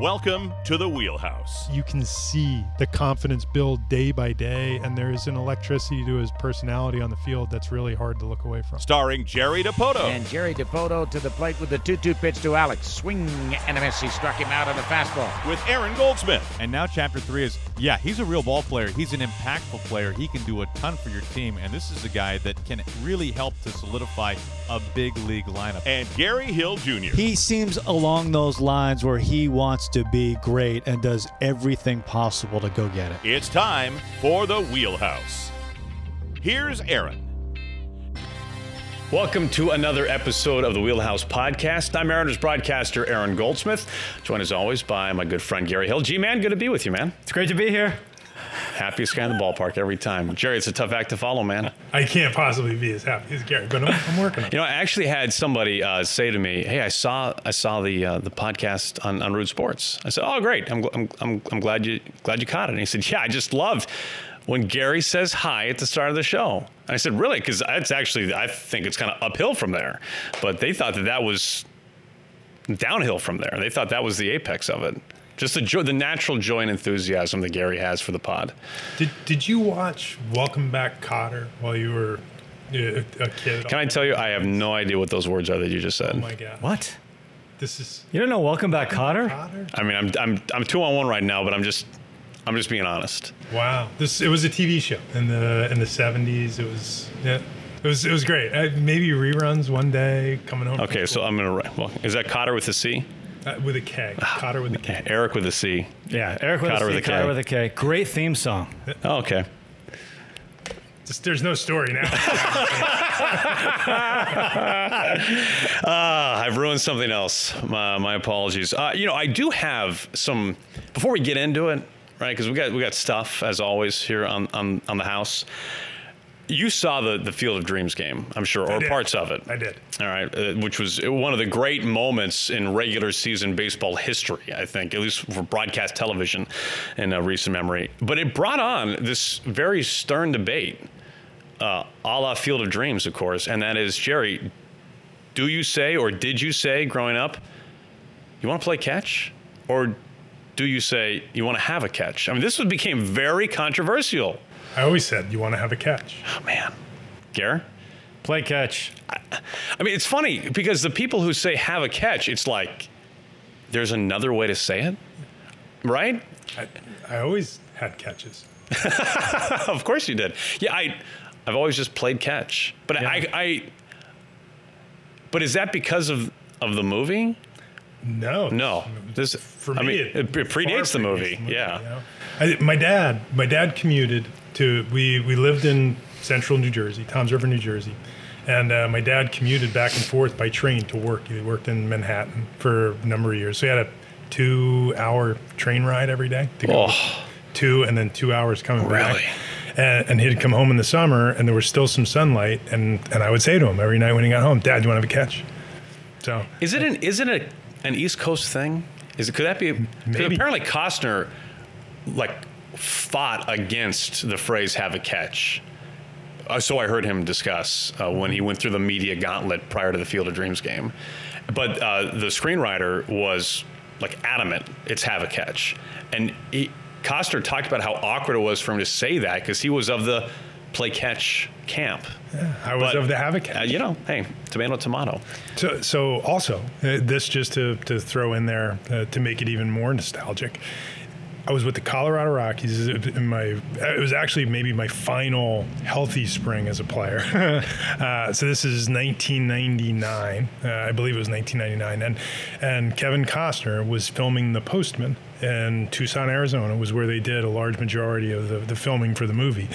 Welcome to the Wheelhouse. You can see the confidence build day by day, and there's an electricity to his personality on the field that's really hard to look away from. Starring Jerry Dipoto. And Jerry Dipoto to the plate with the 2 2 pitch to Alex. Swing and a miss. He struck him out on the fastball. With Aaron Goldsmith. And now, chapter three is yeah, he's a real ball player. He's an impactful player. He can do a ton for your team. And this is a guy that can really help to solidify a big league lineup. And Gary Hill Jr. He seems along those lines where he wants to be great and does everything possible to go get it. It's time for the Wheelhouse. Here's Aaron. Welcome to another episode of the Wheelhouse Podcast. I'm Mariners broadcaster Aaron Goldsmith, joined as always by my good friend Gary Hill. G Man, good to be with you, man. It's great to be here. Happiest guy in the ballpark every time. Jerry, it's a tough act to follow, man. I can't possibly be as happy as Gary, but I'm, I'm working on it. You know, I actually had somebody uh, say to me, "Hey, I saw I saw the uh, the podcast on, on Root Sports." I said, "Oh, great! I'm, I'm, I'm, I'm glad you glad you caught it." And he said, "Yeah, I just loved when Gary says hi at the start of the show." And I said, "Really?" Because it's actually I think it's kind of uphill from there, but they thought that that was downhill from there. They thought that was the apex of it. Just the joy, the natural joy and enthusiasm that Gary has for the pod. Did, did you watch Welcome Back Kotter while you were uh, a kid? Can I tell you, I have no idea what those words are that you just said. Oh my God. What? This is You don't know Welcome Back Kotter? Cotter? I mean, I'm I'm I'm two on one right now, but I'm just I'm just being honest. Wow. This it was a TV show in the in the 70s. It was yeah. It was it was great. Uh, maybe reruns one day coming home. Okay, so. I'm gonna write. Well, is that Cotter with a C? Uh, with a K. Cotter with a K. Eric with a C. Yeah, Eric with Cotter a C, with a K. Cotter with a K. Great theme song. Oh, okay. Just, there's no story now. Ah, I've ruined something else. My, my apologies. Uh, you know, I do have some. Before we get into it, right? Because we got we got stuff as always here on on, on the house. You saw the the Field of Dreams game, I'm sure, or parts of it. I did. All right, uh, which was one of the great moments in regular season baseball history, I think, at least for broadcast television in uh, recent memory. But it brought on this very stern debate, uh, a la Field of Dreams, of course, and that is Jerry, do you say or did you say growing up, you want to play catch? Or do you say you want to have a catch? I mean, this became very controversial. I always said you want to have a catch. Oh, man. Gare? Play catch. I mean, it's funny because the people who say have a catch, it's like there's another way to say it, right? I, I always had catches. of course you did. Yeah, I, I've always just played catch, but I, I, but is that because of of the movie? No. No, this For I me, mean, it, it predates the predates movie. you Yeah. know? I, my dad, my dad commuted to. We we lived in central New Jersey, Toms River, New Jersey, and uh, my dad commuted back and forth by train to work. He worked in Manhattan for a number of years, so he had a two-hour train ride every day to go Oh. two, and then two hours coming Really? back. And, and he'd come home in the summer, and there was still some sunlight, and and I would say to him every night when he got home, "Dad, do you want to have a catch?" So Is it an is it a, an East Coast thing? Is it could that be? Maybe. Apparently, Costner like fought against the phrase "have a catch." Uh, so I heard him discuss uh, when he went through the media gauntlet prior to the Field of Dreams game. But uh, the screenwriter was like adamant, it's have a catch. And he, Costner talked about how awkward it was for him to say that because he was of the play catch camp. I was But, of the have a Uh, catch. you know, hey, tomato, tomato. So, so also, uh, this just to, to throw in there uh, to make it even more nostalgic. I was with the Colorado Rockies in my. It was actually maybe my final healthy spring as a player. uh, so this is 1999. Uh, I believe it was 1999, and and Kevin Costner was filming The Postman in Tucson, Arizona, was where they did a large majority of the, the filming for the movie,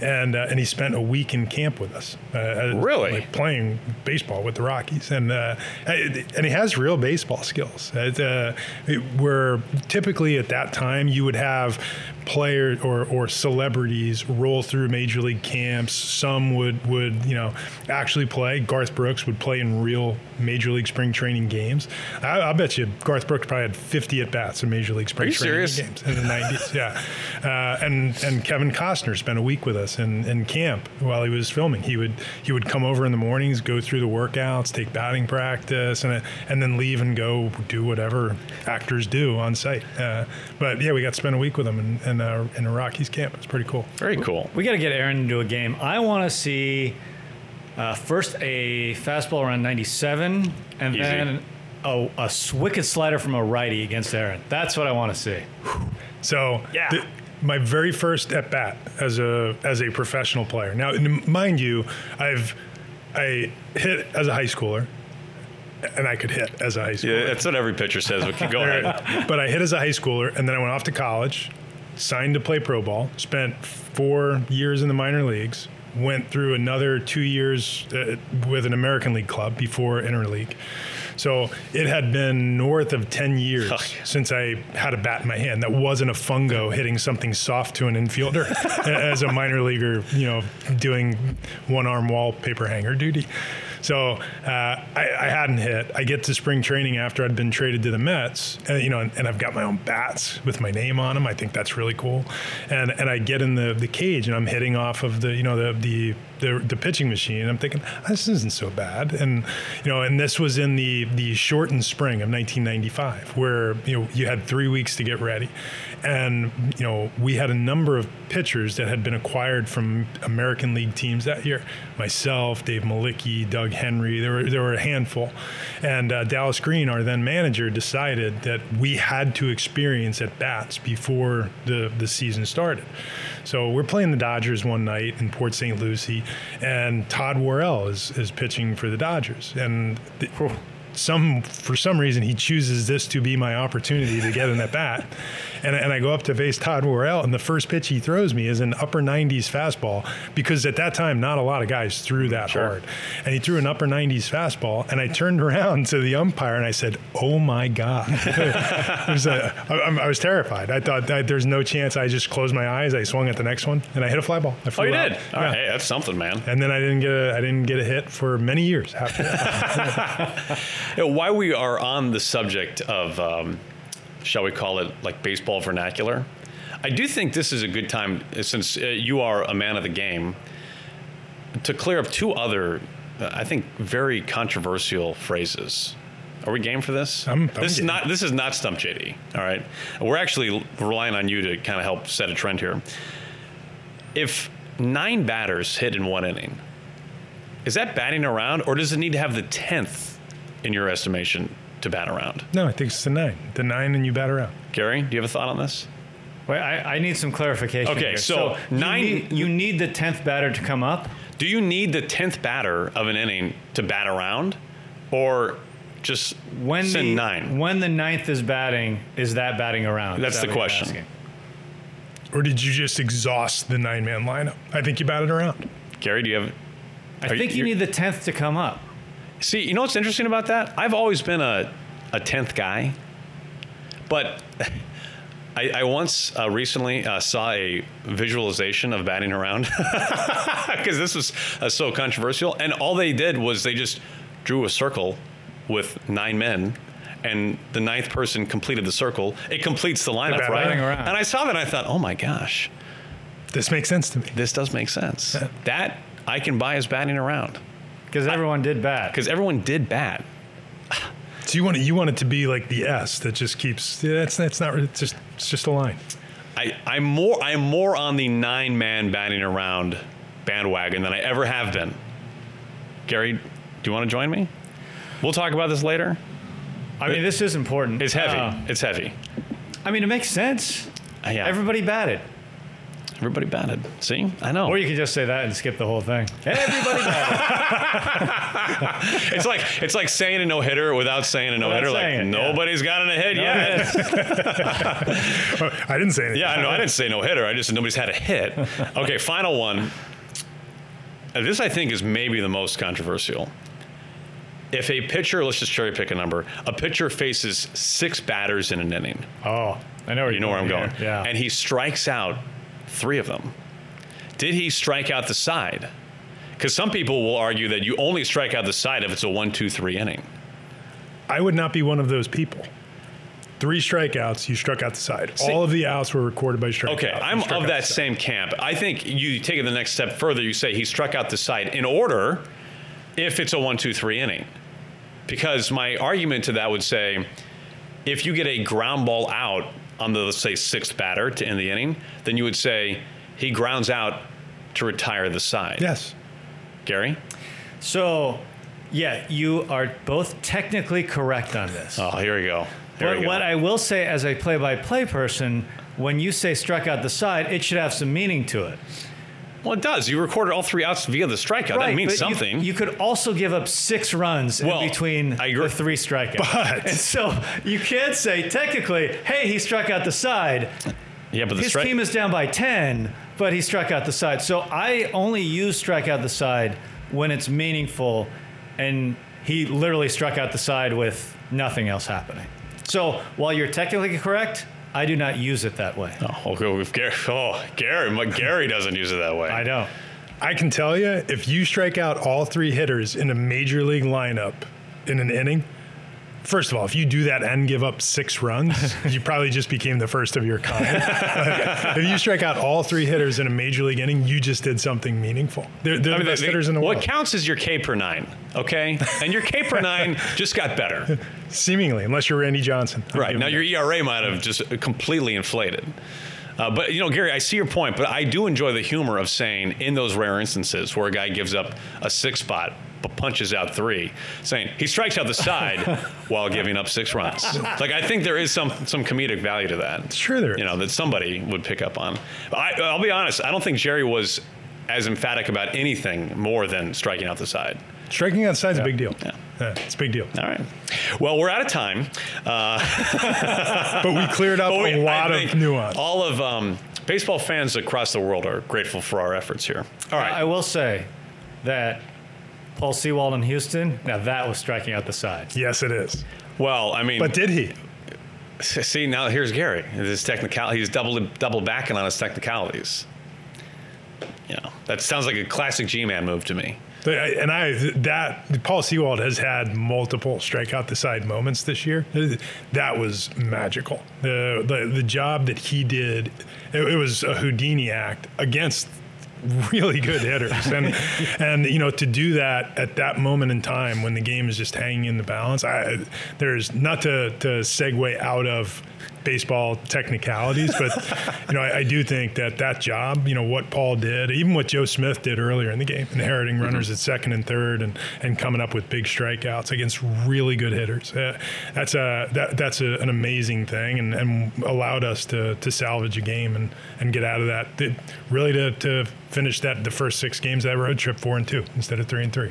and uh, and he spent a week in camp with us. Uh, Really? like playing baseball with the Rockies, and uh, and he has real baseball skills. It, uh, it- where typically at that time you would have players or, or celebrities roll through major league camps. Some would would you know actually play. Garth Brooks would play in real major league spring training games. I, I bet you Garth Brooks probably had 50 at bats in major league spring training serious? games in the 90s. Yeah, uh, and and Kevin Costner spent a week with us in, in camp while he was filming. He would he would come over in the mornings, go through the workouts, take batting practice, and and then leave and go do whatever actors do on site. Uh, but yeah, we got to spend a week with him in in, uh, in a Rockies camp. It's pretty cool. Very cool. We got to get Aaron into a game. I want to see uh, first a fastball around 97, and Easy. then a wicked slider from a righty against Aaron. That's what I want to see. So Yeah. th- my very first at bat as a as a professional player. Now, n- mind you, I've I hit as a high schooler, and I could hit as a high schooler. Yeah, that's what every pitcher says. But go ahead. but I hit as a high schooler, and then I went off to college, signed to play pro ball, spent four years in the minor leagues, went through another two years uh, with an American League club before interleague. So it had been north of 10 years Oh, yeah. since I had a bat in my hand that wasn't a fungo hitting something soft to an infielder as a minor leaguer, you know, doing one arm wallpaper hanger duty. So uh, I, I hadn't hit. I get to spring training after I'd been traded to the Mets, and, you know, and, and I've got my own bats with my name on them. I think that's really cool. And and I get in the, the cage and I'm hitting off of the you know the the the, the pitching machine. I'm thinking this isn't so bad. And you know, and this was in the the shortened spring of 1995, where you know you had three weeks to get ready, and you know we had a number of pitchers that had been acquired from American League teams that year. Myself, Dave Mlicki, Doug Henry. There were there were a handful, and uh, Dallas Green, our then manager, decided that we had to experience at bats before the the season started. So we're playing the Dodgers one night in Port St. Lucie, and Todd Worrell is is pitching for the Dodgers, and. The, some for some reason he chooses this to be my opportunity to get in at bat, and, and I go up to face Todd Worrell, and the first pitch he throws me is an upper 90s fastball because at that time not a lot of guys threw that hard, and he threw an upper 90s fastball, and I turned around to the umpire and I said, "Oh my god!" was a, I, I was terrified. I thought that there's no chance. I just closed my eyes. I swung at the next one, and I hit a fly ball. I Oh, you out. did. Yeah. right, hey, that's something, man. And then I didn't get a I didn't get a hit for many years after that. You know, while we are on the subject of, um, shall we call it like baseball vernacular, I do think this is a good time, uh, since uh, you are a man of the game, to clear up two other, uh, I think, very controversial phrases. Are we game for this? I'm- I'm this is not. This is not stump JD. All right, we're actually relying on you to kind of help set a trend here. If nine batters hit in one inning, is that batting around, or does it need to have the tenth in your estimation to bat around? no, I think it's the nine. The nine, and you bat around. Gary, do you have a thought on this? Wait, I, I need some clarification. Okay, here. so you nine- need- You need, the tenth batter to come up. Do you need the tenth batter of an inning to bat around, or just When send the nine? when the ninth is batting, is that batting around? That's that the question. Or did you just exhaust the nine man lineup? I think you batted around. Gary, do you have? I think you you're- need the tenth to come up. See, you know what's interesting about that? I've always been a a tenth guy, but. I, I once uh, recently uh, saw a visualization of batting around because this was uh, so controversial. And all they did was they just drew a circle with nine men, and the ninth person completed the circle. It completes the lineup, right? around. And I saw that and I thought, oh my gosh, This makes sense to me. this does make sense. that I can buy as batting around Because everyone did bat. because everyone did bat. So you want it, you want it to be like the S that just keeps. Yeah, that's that's not. It's just it's just a line. I, I'm more I'm more on the nine man batting around bandwagon than I ever have been. Gary, do you want to join me? We'll talk about this later. I mean, this is important. It's heavy. Uh, it's heavy. I mean, it makes sense. Uh, yeah. Everybody batted. Everybody batted. See, I know. Or you can just say that and skip the whole thing. Everybody batted. it's like it's like saying a no hitter without saying a no hitter. Like saying it, yeah. nobody's gotten a hit yet. I didn't say anything. Yeah, I know. I didn't say no hitter. I just said nobody's had a hit. Okay, final one. Uh, This I think is maybe the most controversial. If a pitcher, let's just cherry pick a number, a pitcher faces six batters in an inning. Oh, I know where You know where I'm going. Yeah. And he strikes out three of them. Did he strike out the side? Because some people will argue that you only strike out the side if it's a one, two, three inning. I would not be one of those people. Three strikeouts, you struck out the side. See- All of the outs were recorded by strikeout. Okay, You I'm of that same camp. I think you take it the next step further. You say he struck out the side in order if it's a one, two, three inning. Because my argument to that would say if you get a ground ball out on the, let's say, sixth batter to end the inning, then you would say he grounds out to retire the side. Yes. Gary? So, yeah, you are both technically correct on this. Oh, here we go. Here But we go. what I will say as a play-by-play person, when you say struck out the side, it should have some meaning to it. Well, it does. You recorded all three outs via the strikeout. that means but you- something. You, could also give up six runs Well, in between the three strikeouts. But- and so you can't say technically, hey, he struck out the side. yeah, but the His strike. team is down by 10, but he struck out the side. So I only use strike out the side when it's meaningful, and he literally struck out the side with nothing else happening. So while you're technically correct, I do not use it that way. oh, okay, if Gary, oh, Gary, my- Gary doesn't use it that way. I don't. I can tell you, if you strike out all three hitters in a major league lineup in an inning, first of all, if you do that and give up six runs, you probably just became the first of your kind. If you strike out all three hitters in a major league inning, you just did something meaningful. They're, they're I mean, the best hitters in the what world, counts is your K per nine, okay? And your K per nine just got better. seemingly, unless you're Randy Johnson. I'll Right. Now him your ERA might have just completely inflated. Uh, but, you know, Gary, I see your point, but I do enjoy the humor of saying in those rare instances where a guy gives up a six spot punches out three, saying he strikes out the side while giving up six runs. Like, I think there is some, some comedic value to that. Sure there You is. know, that somebody would pick up on. I, I'll be honest, I don't think Jerry was as emphatic about anything more than striking out the side. Striking outside's a big deal. Yeah. Yeah, it's a big deal. All right. Well, we're out of time. Uh, But we cleared up we- a lot of think nuance. All of um, baseball fans across the world are grateful for our efforts here. All right. I will say that Paul Sewald in Houston, now that was striking out the side. yes, it is. well, I mean, But did he? see now here's Gary. His technical, he's double double backing on his technicalities. You know, that sounds like a classic G-man move to me. And I that Paul Sewald has had multiple strikeout the side moments this year. That was magical. The the, the job that he did, it, it was a Houdini act against really good hitters, and and you know to do that at that moment in time when the game is just hanging in the balance. I, there's not to to segue out of baseball technicalities, but you know, I, I do think that that job, you know, what Paul did, even what Joe Smith did earlier in the game, inheriting runners at second and third, and and coming up with big strikeouts against really good hitters, uh, that's a that that's a, an amazing thing, and, and allowed us to to salvage a game and and get out of that. It- really to to finish that the first six games of that road trip four and two instead of three and three.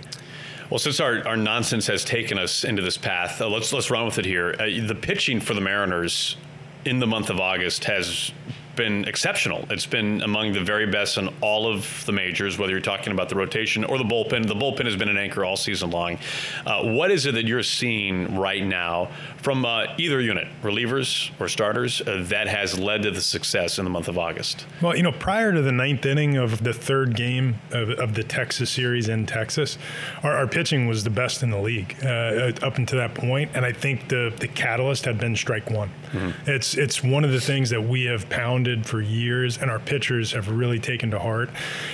Well, since our, our nonsense has taken us into this path, uh, let's let's run with it here. Uh, the pitching for the Mariners in the month of August has been exceptional. It's been among the very best in all of the majors, whether you're talking about the rotation or the bullpen. The bullpen has been an anchor all season long. Uh, what is it that you're seeing right now from uh, either unit, relievers or starters, uh, that has led to the success in the month of August? Well, you know, prior to the ninth inning of the third game of, of the Texas series in Texas, our, our pitching was the best in the league uh, up until that point, and I think the the catalyst had been strike one. Mm-hmm. It's it's one of the things that we have pounded for years, and our pitchers have really taken to heart,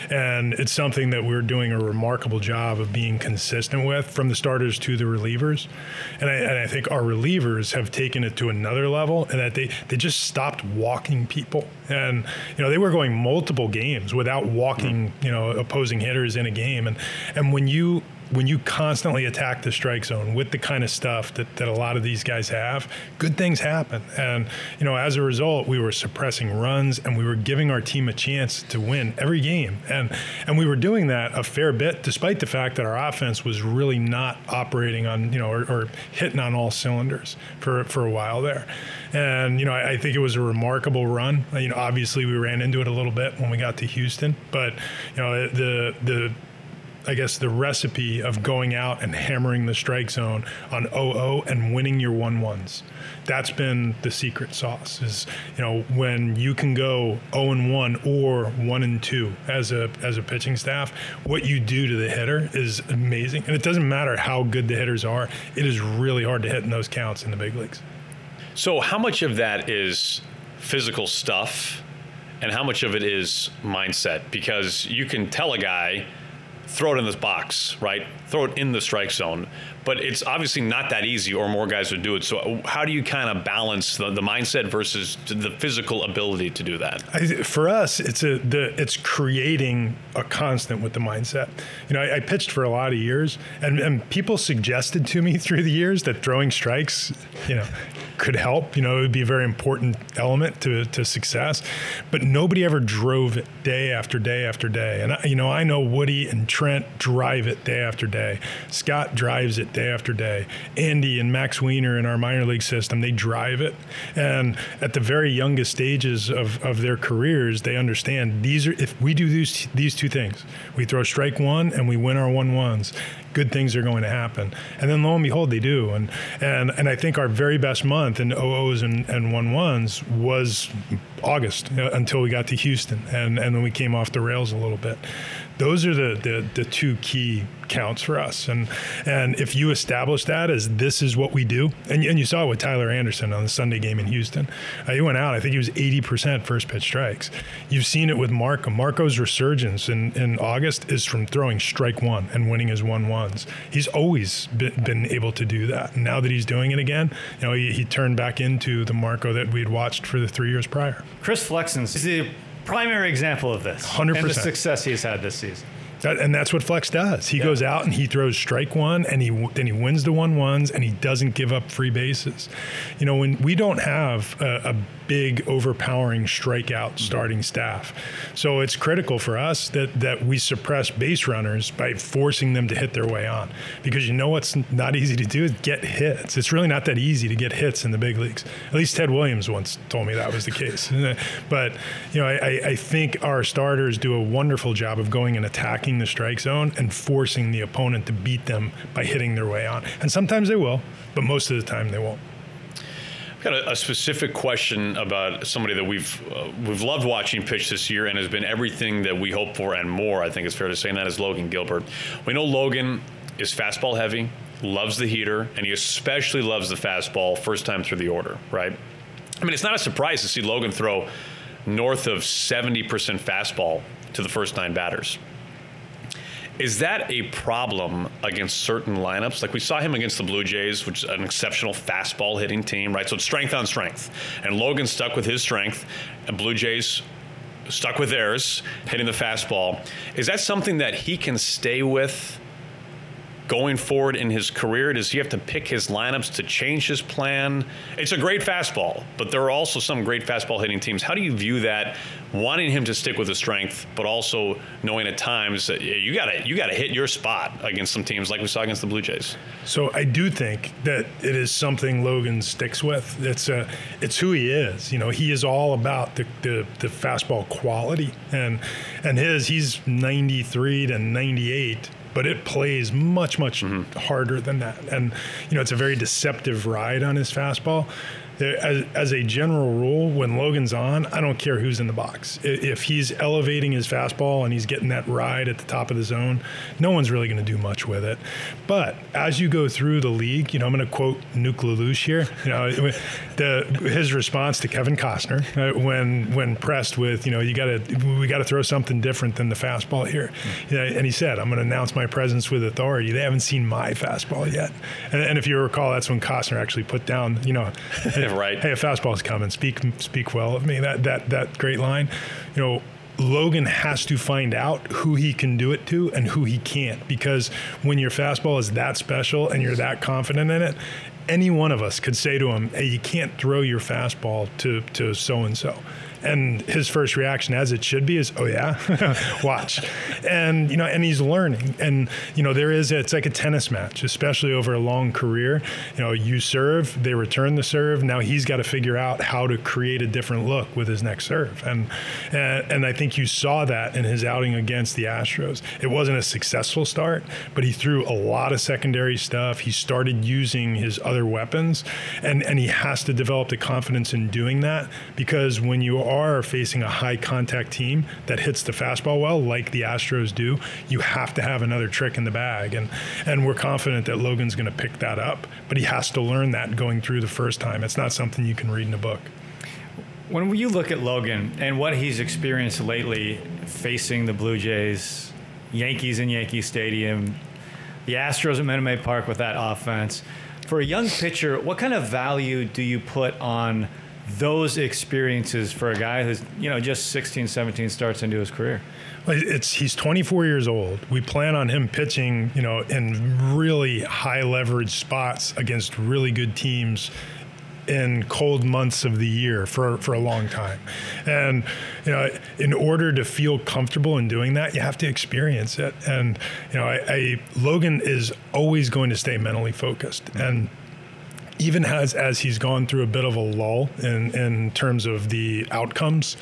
and it's something that we're doing a remarkable job of being consistent with from the starters to the relievers, and I, and I think our relievers have taken it to another level, and that they they just stopped walking people, and you know they were going multiple games without walking mm-hmm. you know opposing hitters in a game, and and when you when you constantly attack the strike zone with the kind of stuff that, that a lot of these guys have, good things happen. And, you know, as a result, we were suppressing runs and we were giving our team a chance to win every game. And and we were doing that a fair bit, despite the fact that our offense was really not operating on, you know, or, or hitting on all cylinders for, for a while there. And, you know, I, I think it was a remarkable run. You know, obviously we ran into it a little bit when we got to Houston, but, you know, the, the, I guess the recipe of going out and hammering the strike zone on 0 and winning your 1 1s. That's been the secret sauce is, you know, when you can go 0 and 1 or 1 and 2 as a as a pitching staff, what you do to the hitter is amazing. And it doesn't matter how good the hitters are, it is really hard to hit in those counts in the big leagues. So, how much of that is physical stuff and how much of it is mindset? Because you can tell a guy, throw it in this box, right? Throw it in the strike zone. But it's obviously not that easy, or more guys would do it. So, how do you kind of balance the, the mindset versus the physical ability to do that? I, for us, it's a the it's creating a constant with the mindset. You know, I, I pitched for a lot of years, and, and people suggested to me through the years that throwing strikes, you know, could help. You know, it would be a very important element to, to success. But nobody ever drove it day after day after day. And, I, you know, I know Woody and Trent drive it day after day. Scott drives it day after day. Andy and Max Weiner in our minor league system, they drive it. And at the very youngest stages of, of their careers, they understand these are, if we do these, these two things, we throw strike one and we win our one ones good things are going to happen. And then lo and behold, they do. And and and I think our very best month in OOs and, and one ones was August uh, until we got to Houston, and and then we came off the rails a little bit. Those are the, the, the two key counts for us. And and if you establish that as this is what we do, and, and you saw it with Tyler Anderson on the Sunday game in Houston, uh, he went out. I think he was 80% first pitch strikes. You've seen it with Marco. Marco's resurgence in, in August is from throwing strike one and winning his one ones. He's always been, been able to do that. Now that he's doing it again, you know, he, he turned back into the Marco that we'd watched for the three years prior. Chris Flexen is the primary example of this. 100%. And the success he's had this season. That, and that's what Flex does. He yeah. goes out and he throws strike one, and he then he wins the one ones, and he doesn't give up free bases. You know, when we don't have a, a big, overpowering strikeout mm-hmm. starting staff. So it's critical for us that, that we suppress base runners by forcing them to hit their way on. Because you know what's not easy to do is get hits. It's really not that easy to get hits in the big leagues. At least Ted Williams once told me that was the case. but, you know, I, I think our starters do a wonderful job of going and attacking the strike zone and forcing the opponent to beat them by hitting their way on. And sometimes they will, but most of the time they won't. I've got a, a, specific question about somebody that we've uh, we've loved watching pitch this year and has been everything that we hope for and more. I think it's fair to say, and that is Logan Gilbert. We know Logan is fastball heavy, loves the heater, and he especially loves the fastball first time through the order. Right? I mean, it's not a surprise to see Logan throw north of 70% fastball to the first nine batters. Is that a problem against certain lineups? Like we saw him against the Blue Jays, which is an exceptional fastball hitting team, right? So it's strength on strength. And Logan stuck with his strength, and Blue Jays stuck with theirs, hitting the fastball. Is that something that he can stay with going forward in his career? Does he have to pick his lineups to change his plan? It's a great fastball, but there are also some great fastball hitting teams. How do you view that? Wanting him to stick with his strength, but also knowing at times that you gotta you gotta hit your spot against some teams like we saw against the Blue Jays. So I do think that it is something Logan sticks with. It's a it's who he is. You know, he is all about the, the, the fastball quality and and his he's 93 to 98 but it plays much much mm-hmm. harder than that. And you know, it's a very deceptive ride on his fastball as, as, a general rule, when Logan's on, I don't care who's in the box. If he's elevating his fastball and he's getting that ride at the top of the zone, no one's really going to do much with it. But as you go through the league, you know, I'm going to quote Nuke LaLoosh here. You know, the his response to Kevin Costner uh, when when pressed with, you know, you got to we got to throw something different than the fastball here. And he said, "I'm going to announce my presence with authority. They haven't seen my fastball yet." And, and if you recall, that's when Costner actually put down, you know. right. Hey, a fastball's coming. Speak speak well of me. That that that great line. You know, Logan has to find out who he can do it to and who he can't because when your fastball is that special and you're that confident in it, any one of us could say to him, "Hey, you can't throw your fastball to to so and so." And his first reaction, as it should be, is, "Oh yeah, watch." And you know, and he's learning. And you know, there is it's like a tennis match, especially over a long career. You know, you serve, they return the serve. Now he's got to figure out how to create a different look with his next serve. And and, and I think you saw that in his outing against the Astros. It wasn't a successful start, but he threw a lot of secondary stuff. He started using his other weapons, and and he has to develop the confidence in doing that because when you are facing a high contact team that hits the fastball well, like the Astros do, you have to have another trick in the bag. And and we're confident that Logan's going to pick that up, but he has to learn that going through the first time. It's not something you can read in a book. When you look at Logan and what he's experienced lately facing the Blue Jays, Yankees in Yankee Stadium, the Astros at Minute Maid Park with that offense, for a young pitcher, what kind of value do you put on those experiences for a guy who's, you know, just 16, 17 starts into his career? It's he's 24 years old. We plan on him pitching, you know, in really high leverage spots against really good teams in cold months of the year for, for a long time. And, you know, in order to feel comfortable in doing that, you have to experience it. And, you know, I, I Logan is always going to stay mentally focused. And, even as as he's gone through a bit of a lull in in terms of the outcomes,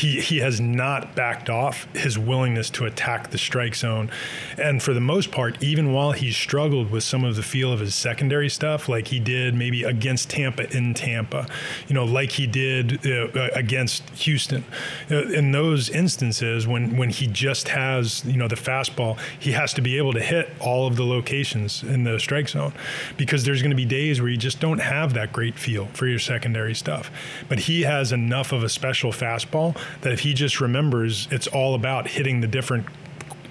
he he has not backed off his willingness to attack the strike zone, and for the most part, even while he struggled with some of the feel of his secondary stuff, like he did maybe against Tampa in Tampa, you know, like he did uh, against Houston, uh, in those instances when when he just has you know the fastball, he has to be able to hit all of the locations in the strike zone, because there's going to be days where you just don't have that great feel for your secondary stuff. But he has enough of a special fastball that if he just remembers it's all about hitting the different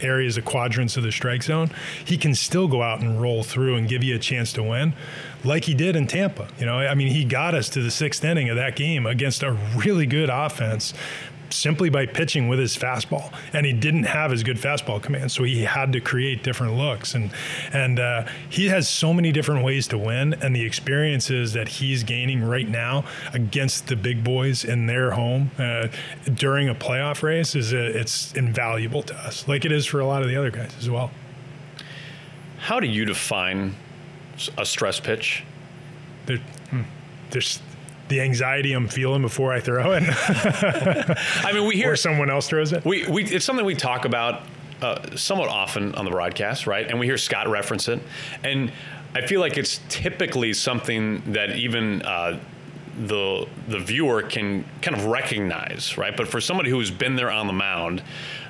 areas of quadrants of the strike zone, he can still go out and roll through and give you a chance to win, like he did in Tampa. You know, I mean, he got us to the sixth inning of that game against a really good offense simply by pitching with his fastball, and he didn't have his good fastball command, so he had to create different looks, and and uh, he has so many different ways to win, and the experiences that he's gaining right now against the big boys in their home uh, during a playoff race is a, uh, it's invaluable to us, like it is for a lot of the other guys as well. How do you define a stress pitch? There, hmm, there's the anxiety I'm feeling before I throw it. I mean, we hear or someone else throws it. We, we it's something we talk about uh, somewhat often on the broadcast, right? And we hear Scott reference it, and I feel like it's typically something that even. Uh, the the viewer can kind of recognize, right? But for somebody who's been there on the mound,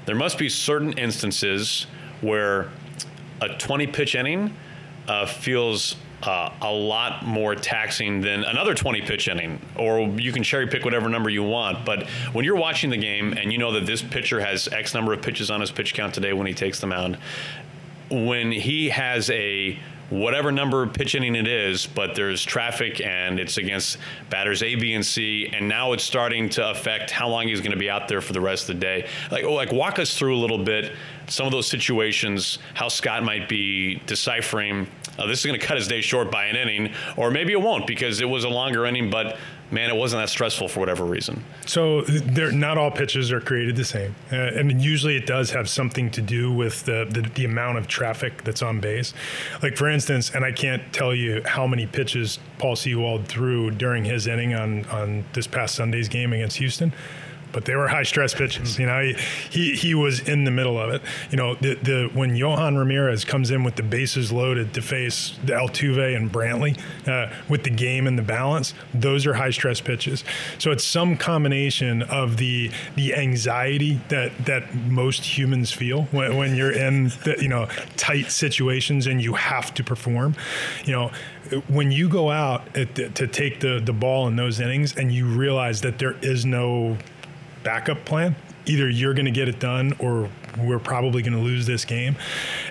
there must be certain instances where a 20 pitch inning uh, feels uh, a lot more taxing than another 20 pitch inning, or you can cherry pick whatever number you want. But when you're watching the game and you know that this pitcher has X number of pitches on his pitch count today when he takes the mound, when he has a whatever number of pitch inning it is, but there's traffic and it's against batters A, B, and C, and now it's starting to affect how long he's going to be out there for the rest of the day. Like, like walk us through a little bit some of those situations, how Scott might be deciphering. Uh, this is going to cut his day short by an inning, or maybe it won't because it was a longer inning, but man, it wasn't that stressful for whatever reason. So they're not all pitches are created the same, uh, and usually it does have something to do with the, the, the amount of traffic that's on base. Like for instance, and I can't tell you how many pitches Paul Sewald threw during his inning on on this past Sunday's game against Houston but they were high stress pitches. You know, he, he, he was in the middle of it. You know, the, the when Yohan Ramirez comes in with the bases loaded to face the Altuve and Brantley uh, with the game and the balance, those are high stress pitches. So it's some combination of the the anxiety that that most humans feel when, when you're in the, you know tight situations and you have to perform. You know, when you go out at, to take the the ball in those innings and you realize that there is no backup plan. Either you're going to get it done or we're probably going to lose this game.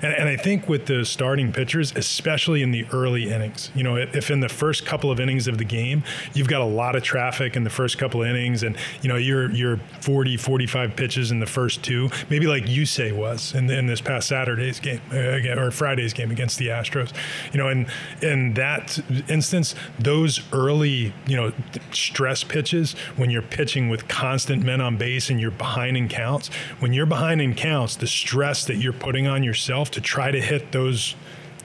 And, and I think with the starting pitchers, especially in the early innings, you know, if in the first couple of innings of the game, you've got a lot of traffic in the first couple of innings and, you know, you're, you're 40, 45 pitches in the first two, maybe like Yusei was in, in this past Saturday's game uh, or Friday's game against the Astros, you know, and in that instance, those early, you know, stress pitches when you're pitching with constant men on base and you're behind in counts, when you're behind in counts, the stress that you're putting on yourself to try to hit those,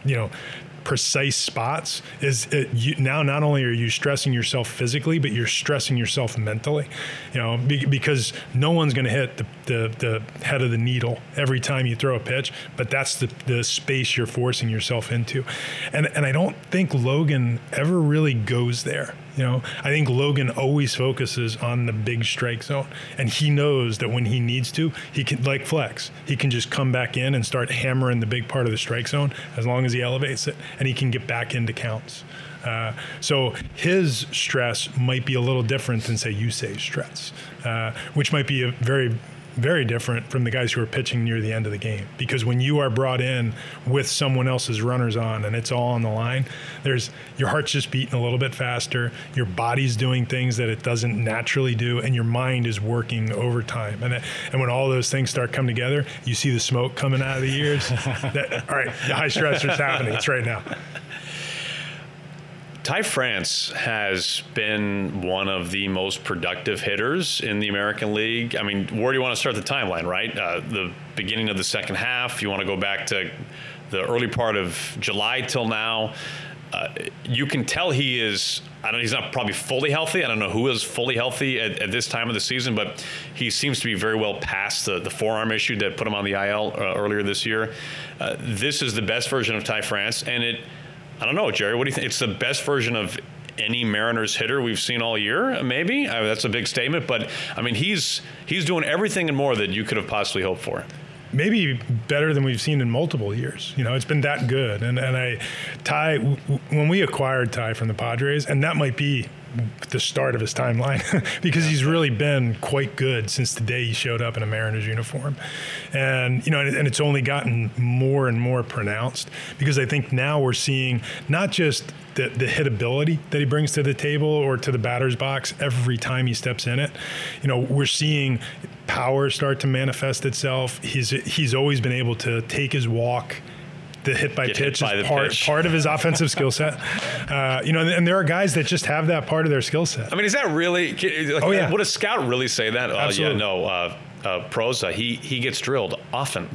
you know, precise spots is it, you, now not only are you stressing yourself physically but you're stressing yourself mentally you know be, because no one's going to hit the, the, the, head of the needle every time you throw a pitch but that's the, the space you're forcing yourself into. And, and i don't think logan ever really goes there you know, I think Logan always focuses on the big strike zone, and he knows that when he needs to, he can like flex. He can just come back in and start hammering the big part of the strike zone as long as he elevates it, and he can get back into counts. Uh, so his stress might be a little different than say Yusei's stress, uh, which might be a very very different from the guys who are pitching near the end of the game. Because when you are brought in with someone else's runners on and it's all on the line there's your heart's just beating a little bit faster your body's doing things that it doesn't naturally do and your mind is working overtime. And and when all those things start coming together you see the smoke coming out of the ears. That, all right the high stressor's happening. It's right now Ty France has been one of the most productive hitters in the American League. I mean, where do you want to start the timeline, right? Uh, the beginning of the second half. You want to go back to the early part of July till now. Uh, you can tell he is. I don't. Know he's not probably fully healthy. I don't know who is fully healthy at, at this time of the season, but he seems to be very well past the, the forearm issue that put him on the IL uh, earlier this year. Uh, this is the best version of Ty France, and it I don't know, Jerry. What do you think? It's the best version of any Mariners hitter we've seen all year. Maybe I mean, that's a big statement, but I mean he's he's doing everything and more that you could have possibly hoped for. Maybe better than we've seen in multiple years. You know, it's been that good. And and I, Ty, when we acquired Ty from the Padres, and that might be the start of his timeline because he's really been quite good since the day he showed up in a Mariners uniform. And, you know, and, it's only gotten more and more pronounced because I think now we're seeing not just the, the hitability that he brings to the table or to the batter's box every time he steps in it. You know, we're seeing power start to manifest itself. He's he's always been able to take his walk the hit by Get pitch by is part pitch. part of his offensive skill set. Uh, you know, and there are guys that just have that part of their skill set. I mean, is that really? Like, oh yeah. Would a scout really say that? Absolutely. Oh yeah, no. Uh, uh, Proza, he he gets drilled often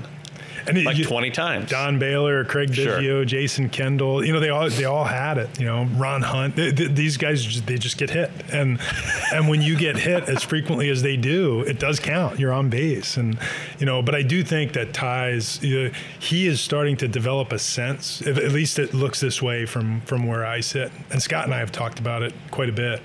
and like you, 20 times. Don Baylor, Craig Biggio, sure. Jason Kendall, you know, they all they all had it. You know, Ron Hunt. They, they, these guys they just get hit, and and when you get hit as frequently as they do, it does count. You're on base, and you know. But I do think that Ty's you know, he is starting to develop a sense. At least it looks this way from from where I sit. And Scott and I have talked about it quite a bit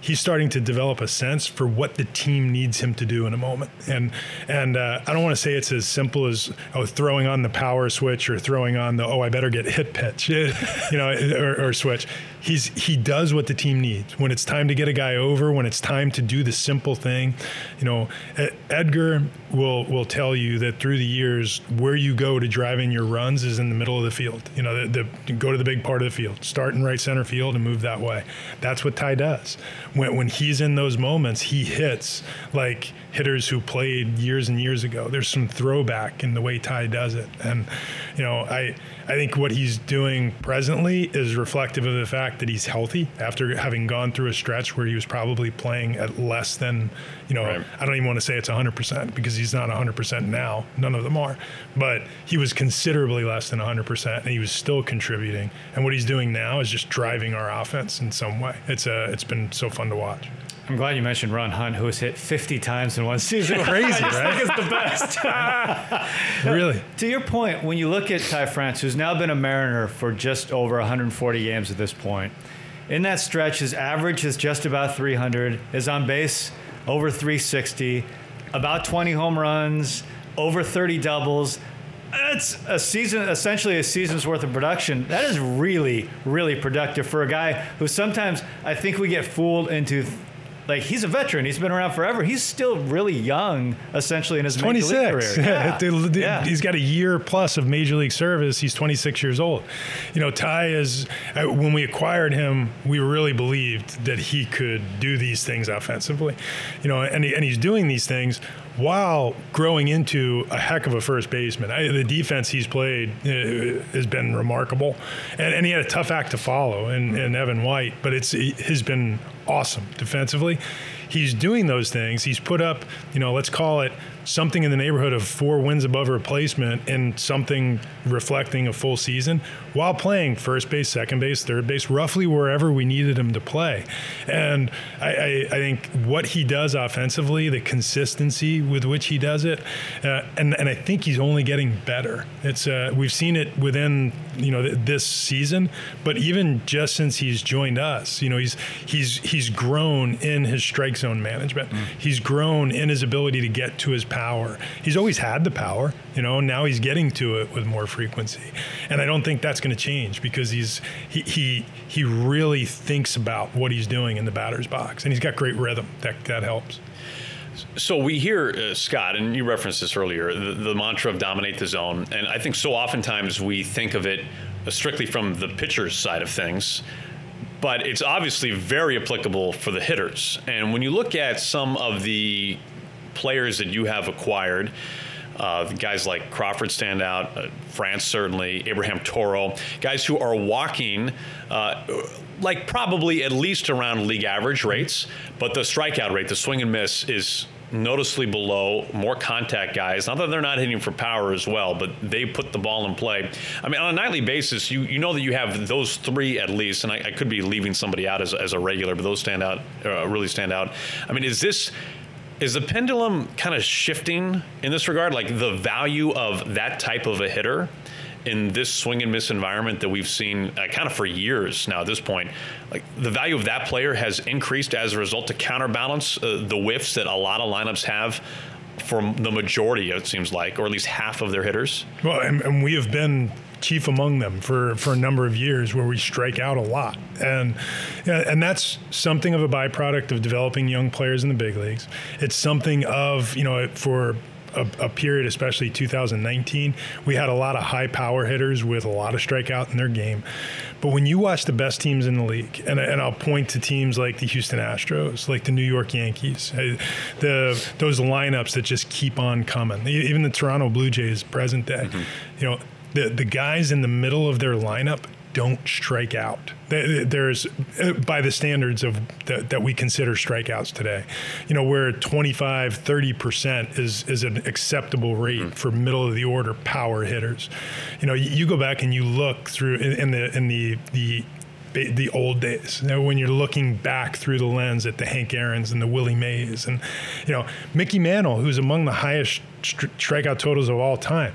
he's starting to develop a sense for what the team needs him to do in a moment. And and uh, I don't want to say it's as simple as oh throwing on the power switch or throwing on the oh I better get hit pitch, you know, or, or switch he's he does what the team needs. When it's time to get a guy over when it's time to do the simple thing you know edgar will will tell you that through the years where you go to drive in your runs is in the middle of the field. You know the, the go to the big part of the field. Start in right center field and move that way. That's what ty does. When, when he's in those moments he hits like hitters who played years and years ago. There's some throwback in the way ty does it. And you know i I think what he's doing presently is reflective of the fact that he's healthy after having gone through a stretch where he was probably playing at less than, you know, right. I don't even want to say it's 100% because he's not 100% now. None of them are. But he was considerably less than 100% and he was still contributing. And what he's doing now is just driving our offense in some way. It's, a, it's been so fun to watch. I'm glad you mentioned Ron Hunt, who has hit 50 times in one season. Crazy, right? think it's the best. really? To your point, when you look at Ty France, who's now been a Mariner for just over 140 games at this point, in that stretch, his average is just about 300, is on base over 360, about 20 home runs, over 30 doubles. That's a season, essentially a season's worth of production. That is really, really productive for a guy who sometimes I think we get fooled into like he's a veteran. He's been around forever. He's still really young, essentially in his major league 26. career. Yeah. They- they- Yeah. He's got a year plus of major league service. He's 26 years old. You know, Ty is, uh, when we acquired him, we really believed that he could do these things offensively. You know, and, he, and he's doing these things while growing into a heck of a first baseman. I, the defense he's played uh, has been remarkable. And, and he had a tough act to follow in, in Evan White, but it's it has been awesome defensively. He's doing those things. He's put up, you know, let's call it something in the neighborhood of four wins above replacement and something reflecting a full season while playing first base, second base, third base, roughly wherever we needed him to play. And I, I, I think what he does offensively, the consistency with which he does it, uh, and, and I think he's only getting better. It's uh, we've seen it within you know th- this season, but even just since he's joined us, you know he's he's he's grown in his strike zone management. He's grown in his ability to get to his power. He's always had the power, you know. Now he's getting to it with more frequency, and I don't think that's going to change because he's he, he he really thinks about what he's doing in the batter's box, and he's got great rhythm. That that helps. So we hear uh, Scott, and you referenced this earlier, the, the mantra of dominate the zone, and I think so oftentimes we think of it strictly from the pitcher's side of things, but it's obviously very applicable for the hitters. And when you look at some of the players that you have acquired. Uh, guys like Crawford stand out, uh, France certainly, Abraham Toro, guys who are walking uh, like probably at least around league average rates, but the strikeout rate, the swing and miss, is noticeably below. More contact guys, not that they're not hitting for power as well, but they put the ball in play. I mean, on a nightly basis, you you know that you have those three at least, and I, I could be leaving somebody out as, as a regular, but those stand out, uh, really stand out. I mean, is this is the pendulum kind of shifting in this regard? Like the value of that type of a hitter in this swing and miss environment that we've seen uh, kind of for years now at this point, like the value of that player has increased as a result to counterbalance uh, the whiffs that a lot of lineups have for the majority, it seems like, or at least half of their hitters. Well, and, and we have been chief among them for, for a number of years where we strike out a lot. And and that's something of a byproduct of developing young players in the big leagues. It's something of, you know, for a, a, period, especially 2019, we had a lot of high power hitters with a lot of strikeout in their game. But when you watch the best teams in the league, and, and I'll point to teams like the Houston Astros, like the New York Yankees, uh, the those lineups that just keep on coming, even the Toronto Blue Jays present day, you know, the, the guys in the middle of their lineup don't strike out. There's, uh, by the standards of that, that we consider strikeouts today, you know, where 25, 30 percent is is an acceptable rate for middle of the order power hitters. You know, you, you go back and you look through in, in the in the the the old days. You know, when you're looking back through the lens at the Hank Aaron's and the Willie Mays, and you know Mickey Mantle, who's among the highest stri- strikeout totals of all time.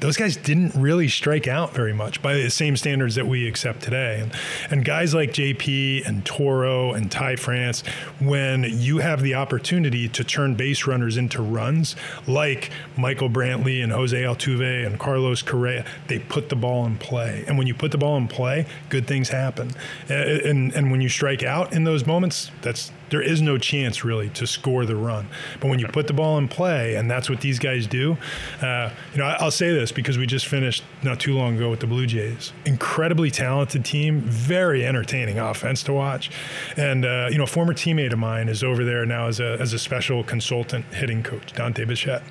Those guys didn't really strike out very much by the same standards that we accept today. And, and guys like JP and Toro and Ty France, when you have the opportunity to turn base runners into runs, like Michael Brantley and Jose Altuve and Carlos Correa, they put the ball in play. And when you put the ball in play, good things happen. And, and, and when you strike out in those moments, that's there is no chance really to score the run. But when you put the ball in play, and that's what these guys do, uh, you know, I'll say this because we just finished not too long ago with the Blue Jays. Incredibly talented team, very entertaining offense to watch. And uh, you know, a former teammate of mine is over there now as a as a special consultant hitting coach, Dante Bichette.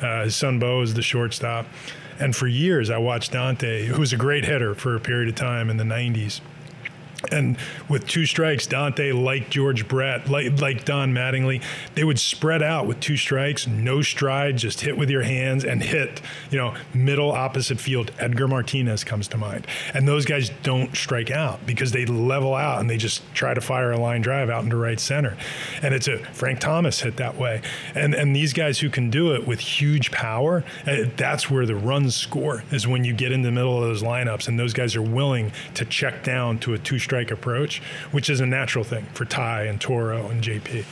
Uh, his son Bo is the shortstop. And for years, I watched Dante, who was a great hitter for a period of time in the 90s. And with two strikes, Dante, like George Brett, like, like Don Mattingly, they would spread out with two strikes, no stride, just hit with your hands and hit, you know, middle opposite field. Edgar Martinez comes to mind. And those guys don't strike out because they level out and they just try to fire a line drive out into right center. And it's a Frank Thomas hit that way. And and these guys who can do it with huge power, uh, that's where the runs score is when you get in the middle of those lineups and those guys are willing to check down to a two strike approach, which is a natural thing for Ty and Toro and JP.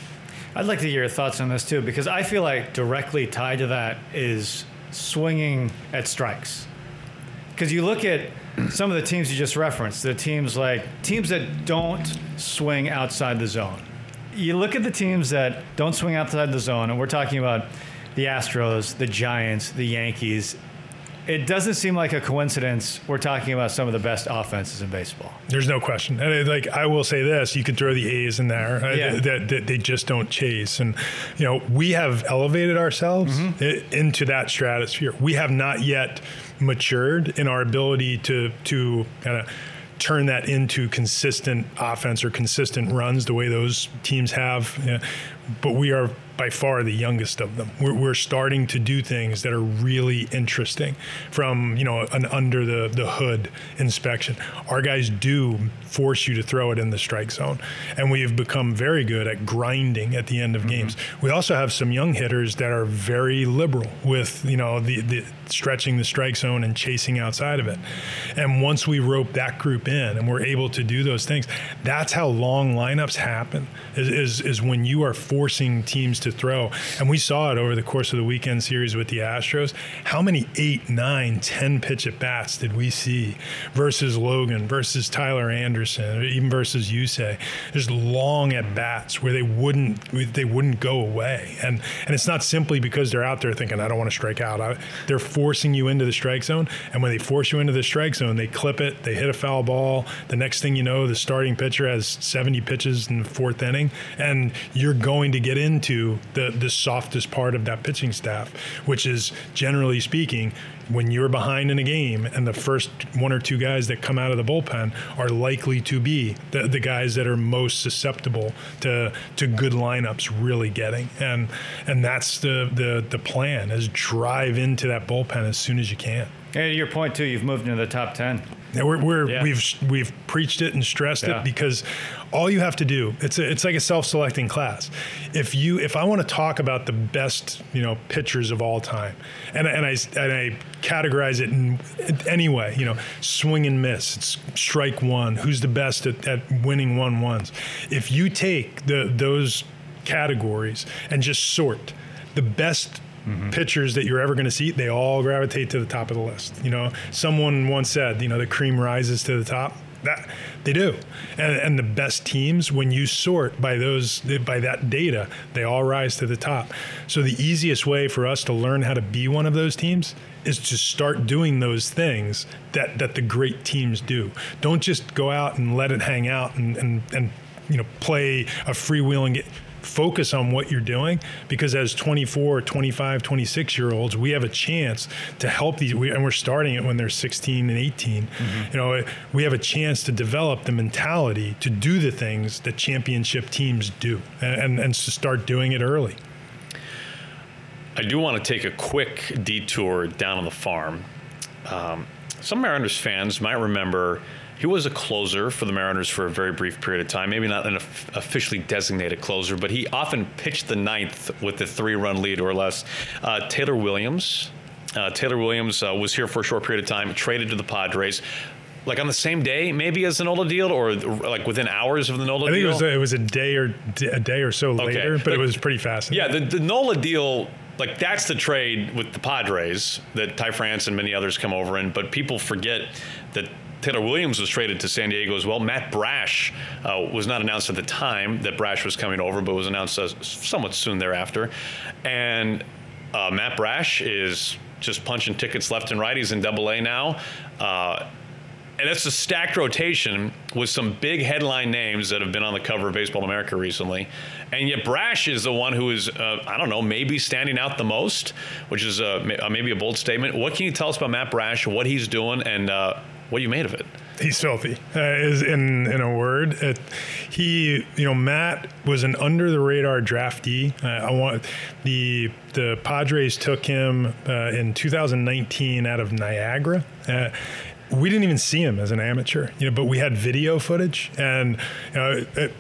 I'd like to hear your thoughts on this too, because I feel like directly tied to that is swinging at strikes. Because you look at some of the teams you just referenced, the teams like teams that don't swing outside the zone. you look at the teams that don't swing outside the zone, and we're talking about the Astros, the Giants, the Yankees. It doesn't seem like a coincidence. We're talking about some of the best offenses in baseball. There's no question. And like I will say this, you could throw the A's in there. uh, Yeah. That, that they just don't chase, and you know we have elevated ourselves Mm-hmm. into that stratosphere. We have not yet matured in our ability to to kind of turn that into consistent offense or consistent runs the way those teams have. Yeah. But we are by far the youngest of them. We're, we're starting to do things that are really interesting from you know an under the, the hood inspection. Our guys do force you to throw it in the strike zone, and we have become very good at grinding at the end of mm-hmm. games. We also have some young hitters that are very liberal with you know the, the stretching the strike zone and chasing outside of it. And once we rope that group in and we're able to do those things, that's how long lineups happen. Is is, is when you are forcing teams to throw. And we saw it over the course of the weekend series with the Astros. How many eight, nine, ten pitch at bats did we see versus Logan, versus Tyler Anderson, even versus Yusei? There's long at bats where they wouldn't they wouldn't go away. And and it's not simply because they're out there thinking I don't want to strike out. I, they're forcing you into the strike zone, and when they force you into the strike zone, they clip it, they hit a foul ball. The next thing you know, the starting pitcher has 70 pitches in the fourth inning, and you're going to get into the the softest part of that pitching staff, which is generally speaking when you're behind in a game and the first one or two guys that come out of the bullpen are likely to be the, the guys that are most susceptible to to good lineups really getting. And and that's the the the plan is drive into that bullpen as soon as you can And your point too, you've moved into the top ten. yeah, we're, we're Yeah. we've we've preached it and stressed Yeah. it because all you have to do it's a, it's like a self-selecting class. If you if I want to talk about the best you know pitchers of all time, and and I and I categorize it in any way, you know, swing and miss, it's strike one, who's the best at, at winning one ones. If you take the those categories and just sort the best Mm-hmm. pitchers that you're ever going to see, they all gravitate to the top of the list. You know, someone once said, you know, the cream rises to the top. That they do, and, and the best teams, when you sort by those by that data, they all rise to the top. So the easiest way for us to learn how to be one of those teams is to start doing those things that that the great teams do. Don't just go out and let it hang out and and, and you know play a freewheeling. Focus on what you're doing because as 24 25 26 year olds we have a chance to help these we, and we're starting it when they're 16 and 18 you know we have a chance to develop the mentality to do the things that championship teams do and and, and to start doing it early. I do want to take a quick detour down on the farm. Um, some Mariners fans might remember he was a closer for the Mariners for a very brief period of time. Maybe not an officially designated closer, but he often pitched the ninth with the three-run lead or less. Uh, Taylor Williams. Uh, Taylor Williams uh, was here for a short period of time, traded to the Padres. Like on the same day, maybe as the Nola deal, or like within hours of the Nola deal. I think deal. it was a, it was a day or a day or so later but Like- it was pretty fast Yeah, the, the Nola deal, like that's the trade with the Padres that Ty France and many others come over in. But people forget that Taylor Williams was traded to San Diego as well. Matt Brash uh, was not announced at the time that Brash was coming over, but was announced uh, somewhat soon thereafter. And uh, Matt Brash is just punching tickets left and right. He's in Double A now. Uh, and it's a stacked rotation with some big headline names that have been on the cover of Baseball America recently. And yet Brash is the one who is, uh, I don't know, maybe standing out the most, which is uh, may- uh, maybe a bold statement. What can you tell us about Matt Brash, what he's doing, and uh, what you made of it? He's filthy. Uh, is in in a word. It, he, you know, Matt was an under the radar draftee. Uh, I want the the Padres took him uh, in 2019 out of Niagara. Uh, we didn't even see him as an amateur, you know, but we had video footage, and you know, it,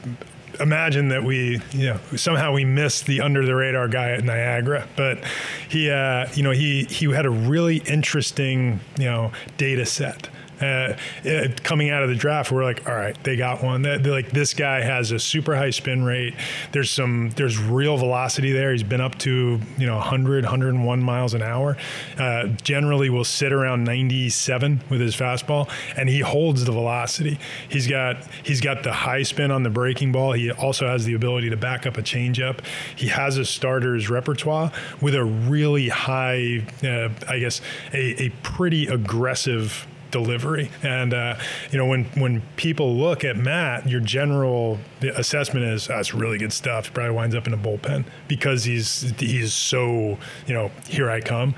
imagine that we, you know, somehow we missed the under the radar guy at Niagara, but he, uh, you know, he he had a really interesting, you know, data set. Uh, it, coming out of the draft, we're like, all right, they got one. That like this guy has a super high spin rate. There's some there's real velocity there. He's been up to you know 100, 101 miles an hour. Uh, generally, will sit around 97 with his fastball, and he holds the velocity. He's got he's got the high spin on the breaking ball. He also has the ability to back up a changeup. He has a starter's repertoire with a really high, uh, I guess, a, a pretty aggressive delivery. And uh, you know, when when people look at Matt, your general assessment is that's really good stuff. He probably winds up in a bullpen because he's he's so you know here I come.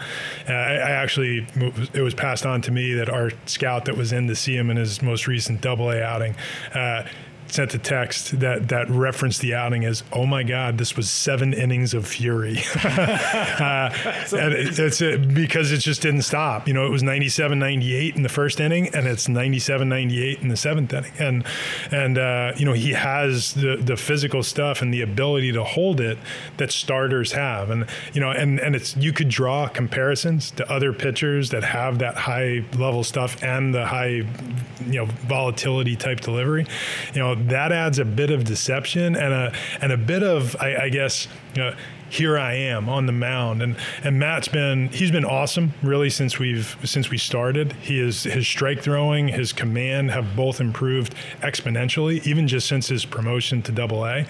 Uh, I, I, actually it was passed on to me that our scout that was in to see him in his most recent Double A outing. Uh, sent a text that that referenced the outing as, "Oh my God, this was seven innings of fury," uh, it, it's it, because it just didn't stop. You know, it was 97-98 in the first inning, and it's 97-98 in the seventh inning, and and uh, you know he has the the physical stuff and the ability to hold it that starters have, and you know, and and it's you could draw comparisons to other pitchers that have that high level stuff and the high, you know, volatility type delivery. You know that adds a bit of deception and a and a bit of I, I guess you know, here I am on the mound. And and Matt's been he's been awesome really since we've since we started. He is his strike throwing, his command have both improved exponentially, even just since his promotion to Double A.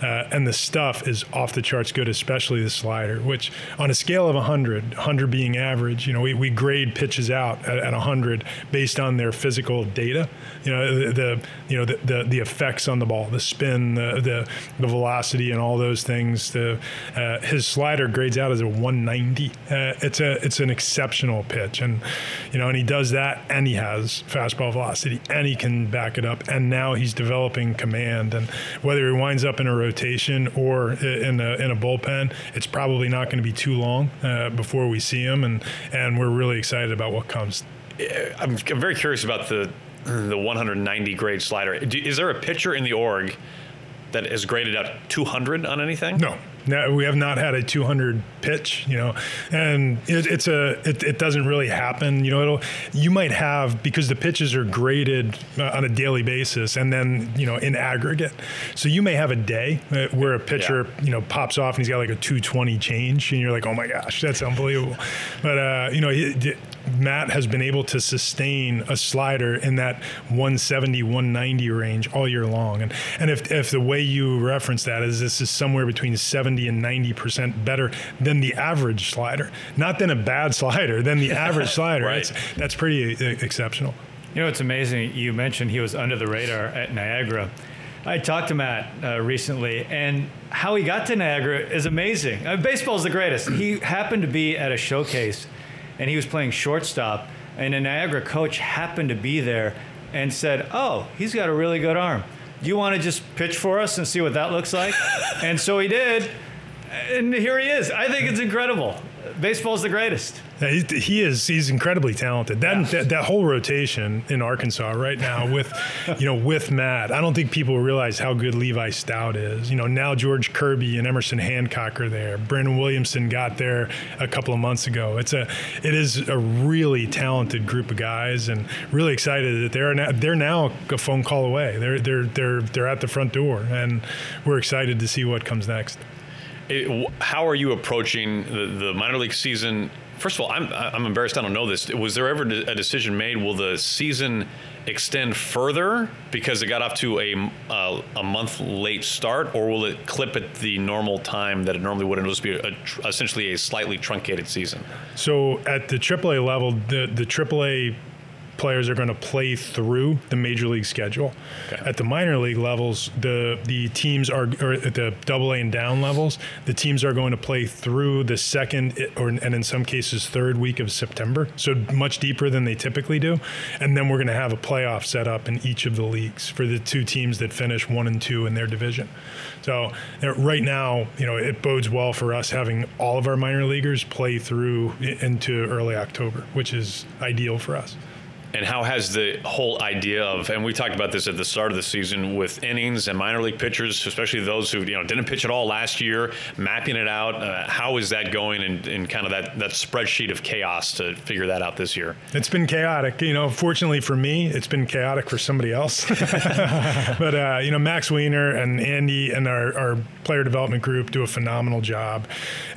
Uh, and the stuff is off the charts good, especially the slider, which on a scale of 100, 100 being average, you know, we, we grade pitches out at, at 100 based on their physical data. You know, the, the you know the, the, the effects on the ball, the spin, the the, the velocity, and all those things. The uh, uh, his slider grades out as a 190. Uh, it's a it's an exceptional pitch, and you know, and he does that, and he has fastball velocity, and he can back it up, and now he's developing command. And whether he winds up in a rotation or in a in a bullpen, it's probably not going to be too long uh, before we see him, and and we're really excited about what comes. I'm, I'm very curious about the the 190 grade slider. Is there a pitcher in the org that is graded out 200 on anything? No, no, we have not had a 200 pitch, you know, and it, it's a it, it, doesn't really happen. You know, it'll you might have because the pitches are graded uh, on a daily basis, and then you know in aggregate. So you may have a day uh, where a pitcher yeah. you know pops off and he's got like a 220 change, and you're like, oh my gosh, that's unbelievable. But uh, you know, it, Matt has been able to sustain a slider in that 170, 190 range all year long. And and if, if the way you reference that is this is somewhere between 70 and 90% better than the average slider, not than a bad slider, than the average slider. right. That's, that's pretty uh, exceptional. You know, it's amazing. You mentioned he was under the radar at Niagara. I talked to Matt uh, recently, and how he got to Niagara is amazing. Uh, baseball is the greatest. He happened to be at a showcase and he was playing shortstop. And a Niagara coach happened to be there and said, "Oh, he's got a really good arm. Do you want to just pitch for us and see what that looks like?" and so he did, and here he is. I think it's incredible. Baseball's the greatest. He is. He's incredibly talented. That, yeah. that, that whole rotation in Arkansas right now with, you know, with Matt. I don't think people realize how good Levi Stoudt is. You know, now George Kirby and Emerson Hancock are there. Brandon Williamson got there a couple of months ago. It's a, it is a really talented group of guys, and really excited that they're now, they're now a phone call away. They're they're they're they're at the front door, and we're excited to see what comes next. It, how are you approaching the, the minor league season first of all, I'm I'm embarrassed I don't know this. Was there ever a decision made? Will the season extend further because it got off to a uh, a month late start, or will it clip at the normal time that it normally would, and it'll just be a, essentially a slightly truncated season? So at the AAA level, the the AAA players are going to play through the major league schedule. Okay. At the minor league levels, the the teams are or at the double A and down levels, the teams are going to play through the second or and in some cases third week of September. So much deeper than they typically do. And then we're going to have a playoff set up in each of the leagues for the two teams that finish one and two in their division. So right now, you know, it bodes well for us having all of our minor leaguers play through into early October, which is ideal for us. And how has the whole idea of, and we talked about this at the start of the season with innings and minor league pitchers, especially those who you know didn't pitch at all last year, mapping it out. Uh, how is that going in, in kind of that, that spreadsheet of chaos to figure that out this year? It's been chaotic. You know, fortunately for me, it's been chaotic for somebody else. but, uh, you know, Max Weiner and Andy and our, our player development group do a phenomenal job.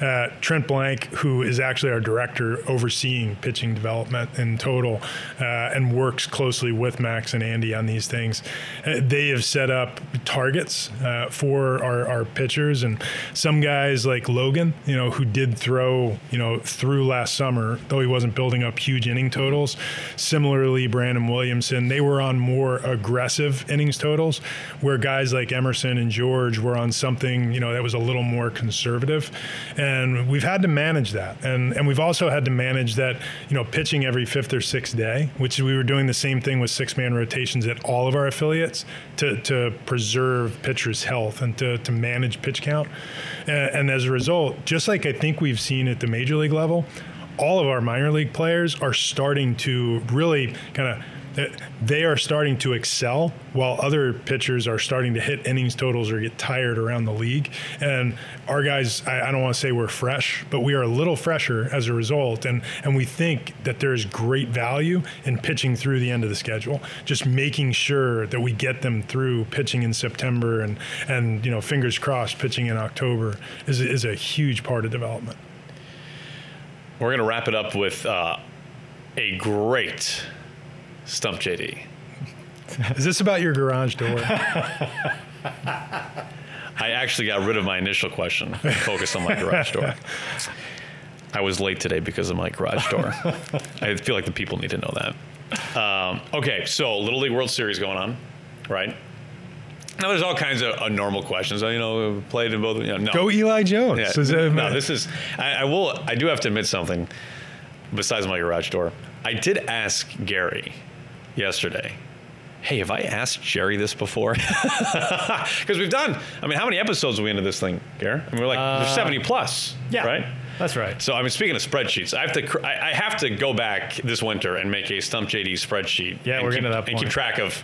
Uh, Trent Blank, who is actually our director overseeing pitching development in total, uh, and works closely with Max and Andy on these things. Uh, they have set up targets uh, for our, our pitchers, and some guys like Logan, you know, who did throw, you know, through last summer, though he wasn't building up huge inning totals. Similarly, Brandon Williamson, they were on more aggressive innings totals, where guys like Emerson and George were on something, you know, that was a little more conservative. And we've had to manage that. And, and we've also had to manage that, you know, pitching every fifth or sixth day, which we were doing the same thing with six man rotations at all of our affiliates to, to preserve pitchers' health and to, to manage pitch count. And, and as a result, just like I think we've seen at the major league level, all of our minor league players are starting to really kind of they are starting to excel while other pitchers are starting to hit innings totals or get tired around the league. And our guys, I, I, don't want to say we're fresh, but we are a little fresher as a result. And, and we think that there is great value in pitching through the end of the schedule, just making sure that we get them through pitching in September and, and you know, fingers crossed, pitching in October is, is a huge part of development. We're going to wrap it up with uh, a great Stump JD. Is this about your garage door? I actually got rid of my initial question, and focused on my garage door. I was late today because of my garage door. I feel like the people need to know that. Um, okay, so Little League World Series going on, right? Now there's all kinds of uh, normal questions. You know, played in both. You know, no. Go Eli Jones. Yeah, no, this is. I, I will. I do have to admit something. Besides my garage door, I did ask Gary yesterday. Hey, have I asked Jerry this before? Because we've done. I mean, how many episodes are we into this thing, Gary? I mean, we're like uh, there's 70 plus. Yeah, right. That's right. So I mean, speaking of spreadsheets, I have to I have to go back this winter and make a Stump JD spreadsheet. Yeah, we're keep, getting to that point. And keep track of.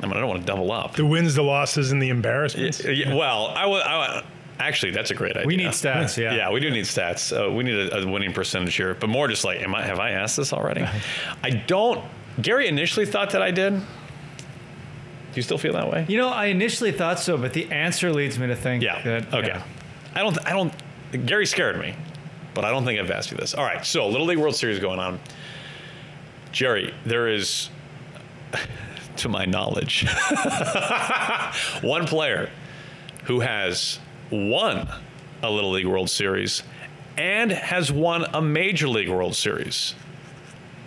I mean, I don't want to double up. The wins, the losses, and the embarrassments. Yeah, yeah, well, I would. Actually, that's a great idea. We need stats, yeah. Yeah, we do need stats. Uh, we need a, a, winning percentage here, but more just like, am I? Have I asked this already? I don't. Gary initially thought that I did. Do you still feel that way? You know, I initially thought so, but the answer leads me to think yeah. that. Okay. Yeah. I don't. I don't. Gary scared me, but I don't think I've asked you this. All right. So, Little League World Series going on. Jerry, there is, to my knowledge, one player who has won a Little League World Series and has won a Major League World Series.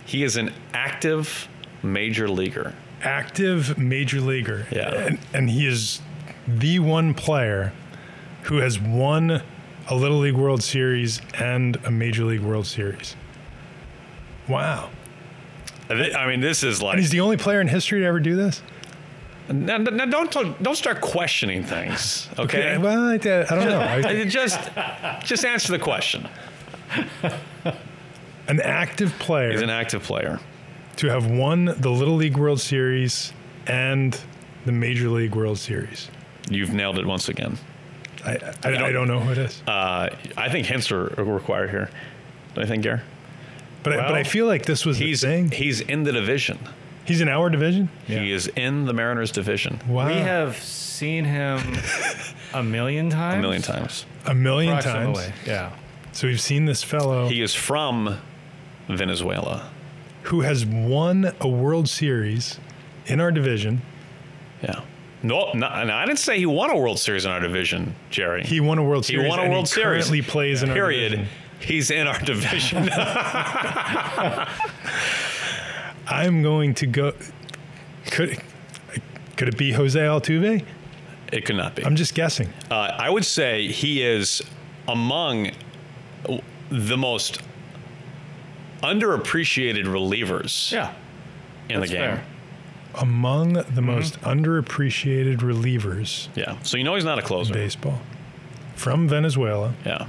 He is an active major leaguer. Active major leaguer. Yeah. And, and he is the one player who has won a Little League World Series and a Major League World Series. Wow. I mean, this is like. And he's the only player in history to ever do this? Now, now don't don't start questioning things. Okay. okay well, I, I don't know. I, just just answer the question. An active player. He's an active player. To have won the Little League World Series and the Major League World Series. You've nailed it once again. I, I, I don't know who it is. Uh, I think hints are required here. Do I think, Gare? But, well, I, but I feel like this was he's, the thing. He's in the division. He's in our division. Yeah. He is in the Mariners division. Wow. We have seen him a million times. A million times. A million times. Yeah. So we've seen this fellow. He is from Venezuela. Who has won a World Series in our division. Yeah. No, no, I didn't say he won a World Series in our division, Jerry. He won a World Series. He won a World he Series. Currently plays in our Period. division. He's in our division. I'm going to go. Could could it be Jose Altuve? It could not be. I'm just guessing. Uh, I would say he is among the most underappreciated relievers. Yeah, in the game. Fair. Among the mm-hmm. most underappreciated relievers. Yeah. So you know he's not a closer. baseball. From Venezuela. Yeah.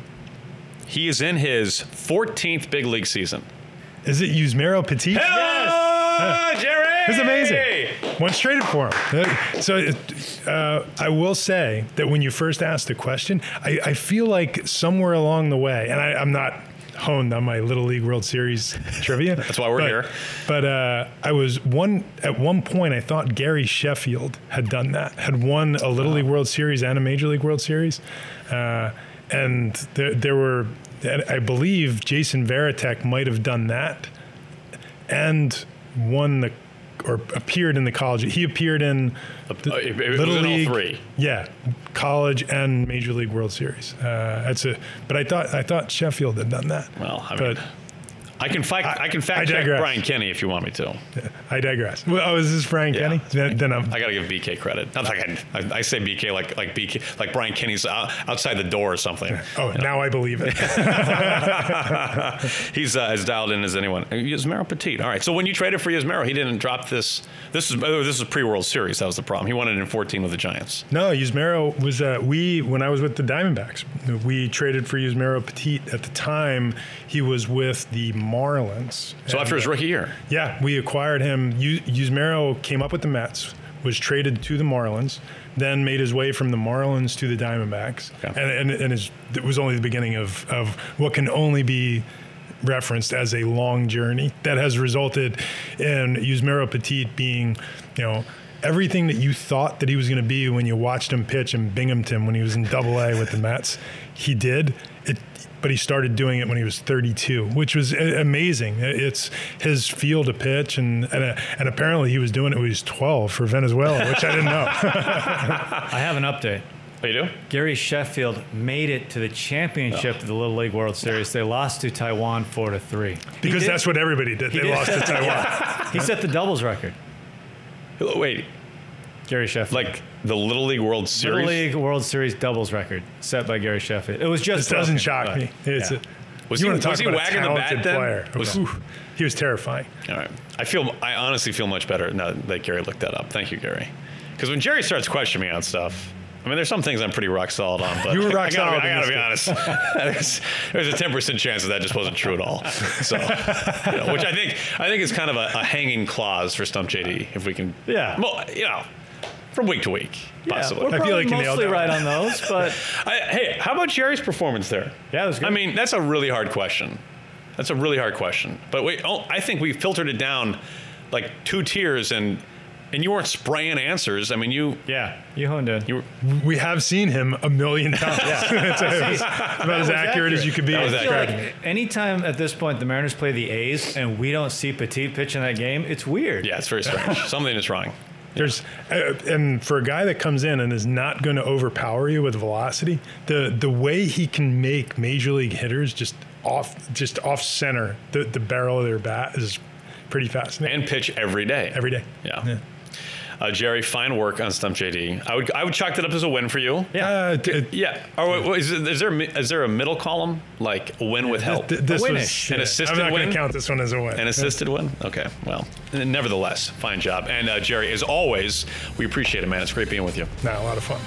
He is in his 14th big league season. Is it Yusmeiro Petit? Yes! Oh, Jerry! It's amazing. Once traded for him. Uh, So uh, I will say that when you first asked the question, I, I feel like somewhere along the way, and I, I'm not honed on my Little League World Series trivia. That's why we're but, here. But uh, I was one at one point. I thought Gary Sheffield had done that, had won a Little League World Series and a Major League World Series, uh, and there, there were. I believe Jason Varitek might have done that and won the or appeared in the college. He appeared in the it- it in all three. Yeah, college and Major League World Series. Uh, that's a. But I thought I thought Sheffield had done that. Well, I but mean, I can fact I, I- can I fact check. Brian Kenny if you want me to. I digress. Well, oh, is this Brian Yeah. Kenny? Then, then. I got to give BK credit. Not like I, I, I say BK like like BK like Brian Kenny's out, outside the door or something. oh, now I believe it. He's uh, as dialed in as anyone. Yusmeiro Petit. All right. So when you traded for Yusmeiro, he didn't drop this. This is oh, this is pre World Series. That was the problem. He won it in 14 with the Giants. No, Yusmeiro was uh, we when I was with the Diamondbacks. We traded for Yusmeiro Petit at the time. He was with the Marlins. So after his uh, rookie year, Yeah, we acquired him. Yu- Yusmeiro came up with the Mets, was traded to the Marlins, then made his way from the Marlins to the Diamondbacks, Okay. and, and, and his, it was only the beginning of, of what can only be referenced as a long journey that has resulted in Yusmeiro Petit being, you know. Everything that you thought that he was going to be when you watched him pitch in Binghamton when he was in Double A with the Mets, he did. It, but he started doing it when he was 32, which was amazing. It's his feel to pitch, and and, uh, and apparently he was doing it when he was 12 for Venezuela, which I didn't know. I have an update. oh, you do? Gary Sheffield made it to the championship of the Little League World Series. They lost to Taiwan four to three. because that's what everybody did. They did. lost to Taiwan. He set the doubles record. Wait, Gary Sheffield. like the Little League World Series. Little League World Series doubles record set by Gary Sheffield. It was just This doesn't broken, shock me. It's yeah. a, Was you he- want to talk was he about a wagging the bat talented then? player? Was- Oof, he was terrifying. All right. I feel. I honestly feel much better now that Gary looked that up. Thank you, Gary. Because when Jerry starts questioning me on stuff, I mean, there's some things I'm pretty rock solid on. But You were rock I gotta, solid I gotta be honest. there's, there's a 10 percent chance that that just wasn't true at all. So, you know, which I think I think is kind of a, a hanging clause for Stump JD if we can. Yeah. Well, you know, from week to week, Yeah, possibly. we're I feel probably like you nailed mostly that right on those, but I, hey, how about Jerry's performance there? Yeah, it was good. I mean, that's a really hard question. That's a really hard question. But wait, oh, I think we filtered it down like two tiers, and and you weren't spraying answers. I mean, you yeah, you honed in. you were. We have seen him a million times. it's, it's about as was accurate, as you could be. That at was I feel describing like anytime at this point the Mariners play the A's and we don't see Petit pitch in that game, it's weird. Yeah, it's very strange. Something is wrong. There's uh, and for a guy that comes in and is not going to overpower you with velocity, the the way he can make major league hitters just off just off center the, the barrel of their bat is pretty fascinating. And pitch every day. Every day. Yeah. Uh, Jerry, fine work on Stump JD. I would I would chalk that up as a win for you. Uh, t- it- Yeah. Or wait, wait, is, it- is there a there a middle column like a win with help? th- this A was winish. An assisted I'm not going to count this one as a win. An assisted win? Okay. Well, nevertheless, fine job. And uh, Jerry, as always, we appreciate it, man. It's great being with you. Nah, a lot of fun.